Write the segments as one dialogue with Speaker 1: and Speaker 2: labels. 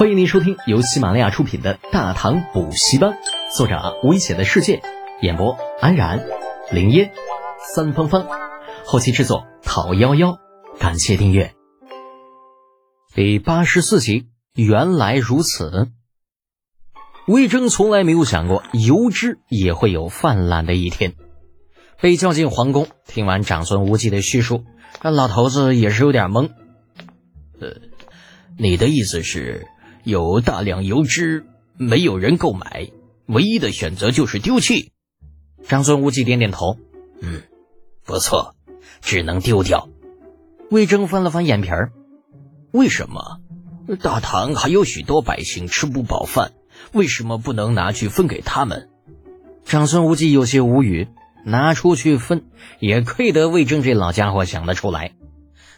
Speaker 1: 欢迎您收听由喜马拉雅出品的《大唐补习班》，作者危险的世界，演播安然、林烟、三芳芳，后期制作讨幺幺，感谢订阅。第八十四集，原来如此。魏征从来没有想过油脂也会有泛滥的一天。被叫进皇宫，听完长孙无忌的叙述，那老头子也是有点懵。
Speaker 2: 呃，你的意思是，有大量油脂，没有人购买，唯一的选择就是丢弃？
Speaker 1: 长孙无忌点点头，
Speaker 2: 嗯，不错，只能丢掉。
Speaker 1: 魏征翻了翻眼皮儿，
Speaker 2: 为什么？大唐还有许多百姓吃不饱饭，为什么不能拿去分给他们？
Speaker 1: 长孙无忌有些无语。拿出去分，也亏得魏征这老家伙想得出来。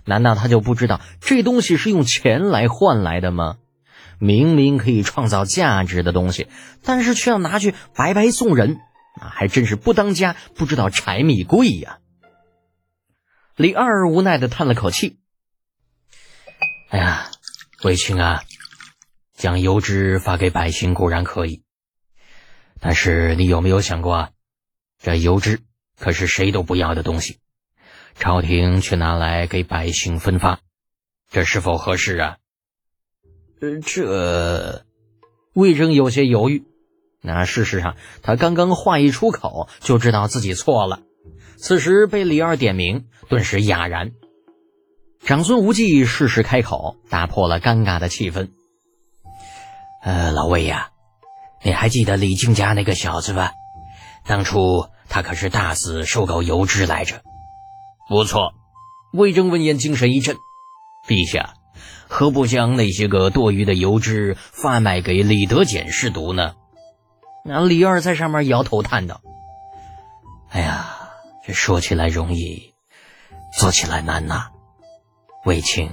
Speaker 1: 难道他就不知道这东西是用钱来换来的吗？明明可以创造价值的东西，但是却要拿去白白送人，啊，还真是不当家不知道柴米贵呀！李二无奈的叹了口气：“
Speaker 2: 哎呀，卫青啊，将油脂发给百姓固然可以，但是你有没有想过？”这油脂可是谁都不要的东西，朝廷却拿来给百姓分发，这是否合适啊？
Speaker 1: 呃，这魏征有些犹豫。那事实上，他刚刚话一出口，就知道自己错了。此时被李二点名，顿时哑然。长孙无忌适时开口，打破了尴尬的气氛。
Speaker 2: 呃，老魏呀，你还记得李靖家那个小子吧？当初他可是大肆收购油脂来着，
Speaker 1: 不错。魏征闻言精神一振，
Speaker 2: 陛下何不将那些个多余的油脂贩卖给李德俭试毒呢？
Speaker 1: 那李二在上面摇头叹道：“
Speaker 2: 哎呀，这说起来容易，做起来难呐。卫青，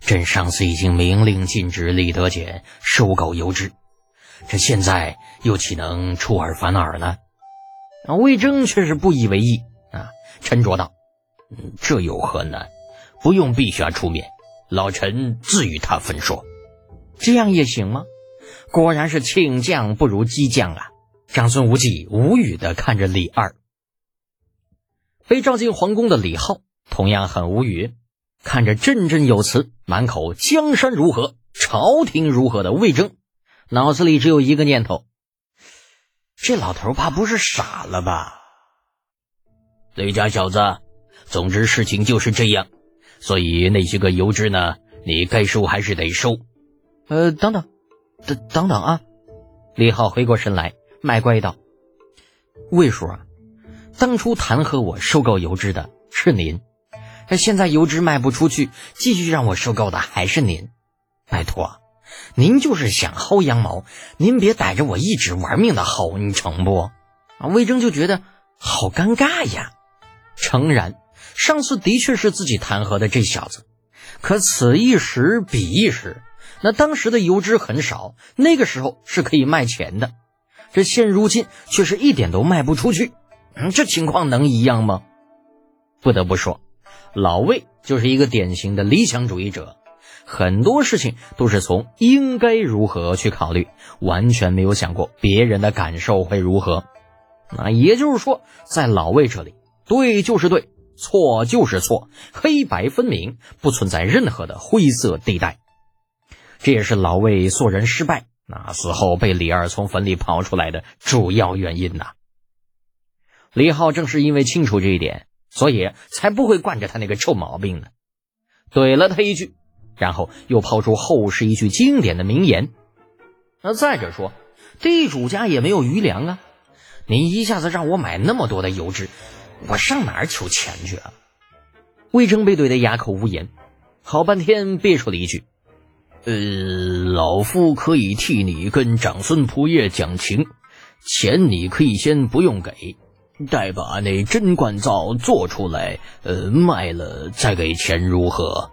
Speaker 2: 朕上次已经明令禁止李德俭收购油脂，这现在又岂能出尔反尔呢？”
Speaker 1: 啊，魏征却是不以为意啊，沉着道：“
Speaker 2: 嗯，这有何难？不用陛下出面，老臣自与他分说。
Speaker 1: 这样也行吗？果然是请将不如激将啊！”长孙无忌无语的看着李二。被召进皇宫的李浩同样很无语，看着振振有词、满口江山如何、朝廷如何的魏征，脑子里只有一个念头。这老头怕不是傻了吧？
Speaker 2: 李家小子，总之事情就是这样，所以那些个油脂呢，你该收还是得收。
Speaker 1: 呃，等等，等等等啊！李浩回过神来，卖乖道：“魏叔啊，当初弹劾我收购油脂的是您，现在油脂卖不出去，继续让我收购的还是您，拜托。”您就是想薅羊毛，您别逮着我一直玩命的薅，你成不？啊，魏征就觉得好尴尬呀。诚然，上次的确是自己弹劾的这小子，可此一时彼一时，那当时的油脂很少，那个时候是可以卖钱的，这现如今却是一点都卖不出去，嗯，这情况能一样吗？不得不说，老魏就是一个典型的理想主义者。很多事情都是从应该如何去考虑，完全没有想过别人的感受会如何。那也就是说，在老魏这里，对就是对，错就是错，黑白分明，不存在任何的灰色地带。这也是老魏做人失败，那死后被李二从坟里刨出来的主要原因呐。李浩正是因为清楚这一点，所以才不会惯着他那个臭毛病呢，怼了他一句。然后又抛出后世一句经典的名言：“那再者说，地主家也没有余粮啊！你一下子让我买那么多的油脂，我上哪儿求钱去啊？”魏征被怼得哑口无言，好半天憋出了一句：“
Speaker 2: 呃，老夫可以替你跟长孙仆爷讲情，钱你可以先不用给，待把那真罐皂做出来，呃，卖了再给钱如何？”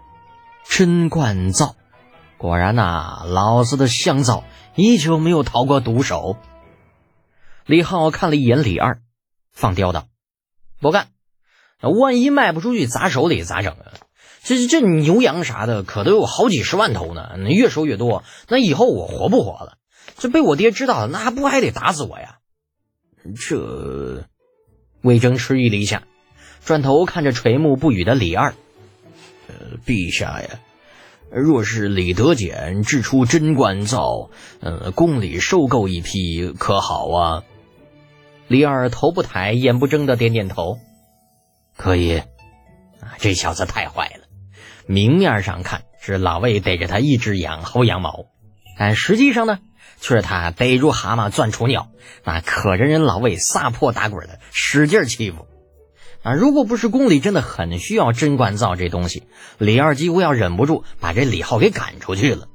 Speaker 1: 真灌皂，果然呐，老子的香皂依旧没有逃过毒手。李浩看了一眼李二，放刁道：“不干，万一卖不出去砸手里咋整啊？这这牛羊啥的可都有好几十万头呢，越收越多，那以后我活不活了？这被我爹知道了，那不还得打死我呀？
Speaker 2: 这，
Speaker 1: 魏征迟疑了一下，转头看着垂暮不语的李二，
Speaker 2: 呃，陛下呀，若是李德俭制出真冠造，呃，宫里收购一批可好啊？
Speaker 1: 李二头不抬，眼不睁的点点头，
Speaker 2: 可以。
Speaker 1: 啊，这小子太坏了。明面上看是老魏逮着他一只羊薅羊毛，但实际上呢，却是他逮住蛤蟆钻雏鸟，那可着人老魏撒泼打滚的使劲欺负。啊，如果不是宫里真的很需要贞观造这东西，李二几乎要忍不住把这李浩给赶出去了。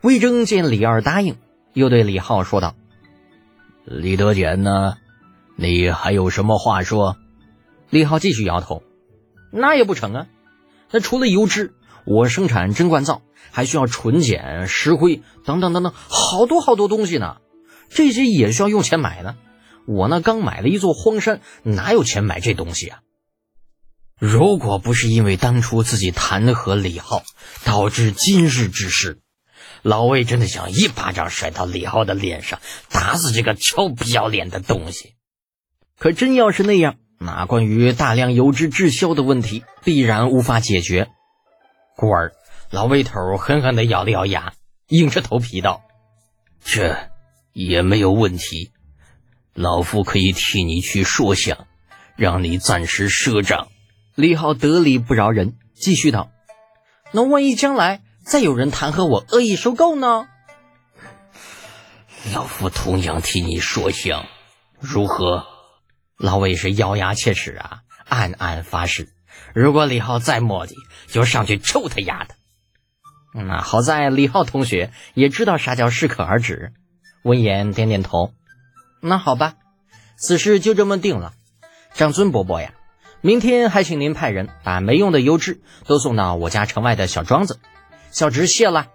Speaker 1: 魏征见李二答应，又对李浩说道：“
Speaker 2: 李德俭呢？你还有什么话说？”
Speaker 1: 李浩继续摇头：“那也不成啊。”那除了油脂，我生产真冠皂还需要纯碱、石灰等等等等，好多好多东西呢。这些也需要用钱买呢。我那刚买了一座荒山，哪有钱买这东西啊？如果不是因为当初自己弹劾李浩，导致今日之事，老魏真的想一巴掌甩到李浩的脸上，打死这个臭不要脸的东西。可真要是那样。那关于大量油脂滞销的问题必然无法解决。故而，老魏头狠狠地咬了咬牙，硬着头皮道：“
Speaker 2: 这也没有问题，老夫可以替你去说想，让你暂时赊账。”
Speaker 1: 李浩得理不饶人，继续道：“那万一将来再有人弹劾我恶意收购呢？
Speaker 2: 老夫同样替你说想，如何？”
Speaker 1: 老魏是咬牙切齿啊，暗暗发誓，如果李浩再磨叽，就上去抽他丫的。那好在李浩同学也知道啥叫适可而止，闻言点点头。那好吧，此事就这么定了。长孙伯伯呀，明天还请您派人把没用的油脂都送到我家城外的小庄子。小侄谢了。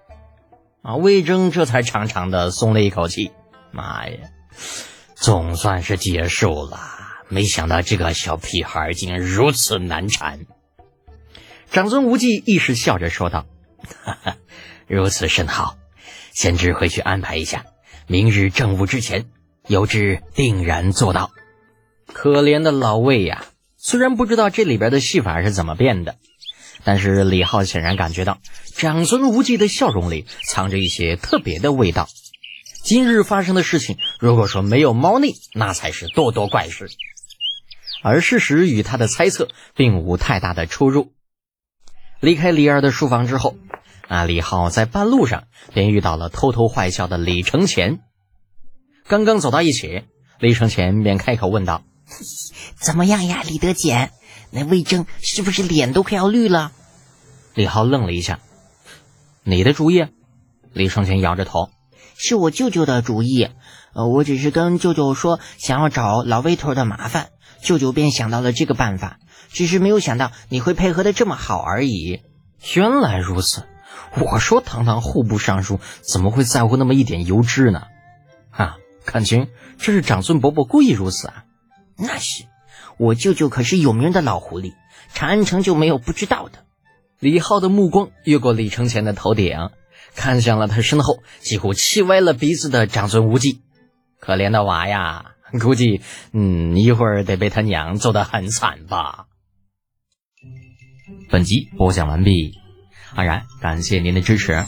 Speaker 1: 啊，魏征这才长长的松了一口气。妈呀，总算是结束了。没想到这个小屁孩竟然如此难缠。长孙无忌亦是笑着说道：“
Speaker 2: 哈哈，如此甚好，贤侄回去安排一下，明日正午之前，有志定然做到。”
Speaker 1: 可怜的老魏呀，虽然不知道这里边的戏法是怎么变的，但是李浩显然感觉到长孙无忌的笑容里藏着一些特别的味道。今日发生的事情，如果说没有猫腻，那才是多多怪事。而事实与他的猜测并无太大的出入。离开李二的书房之后，啊，李浩在半路上便遇到了偷偷坏笑的李承前。刚刚走到一起，李承前便开口问道：“
Speaker 3: 怎么样呀，李德俭？那魏征是不是脸都快要绿了？”
Speaker 1: 李浩愣了一下：“你的主意？”李承前摇着头：“
Speaker 3: 是我舅舅的主意。呃，我只是跟舅舅说想要找老魏头的麻烦。”舅舅便想到了这个办法，只是没有想到你会配合的这么好而已。
Speaker 1: 原来如此，我说堂堂户部尚书怎么会在乎那么一点油脂呢？啊，看清，这是长孙伯伯故意如此啊！
Speaker 3: 那是，我舅舅可是有名的老狐狸，长安城就没有不知道的。
Speaker 1: 李浩的目光越过李承前的头顶，看向了他身后几乎气歪了鼻子的长孙无忌。可怜的娃呀！估计，嗯，一会儿得被他娘揍得很惨吧。本集播讲完毕，安然感谢您的支持。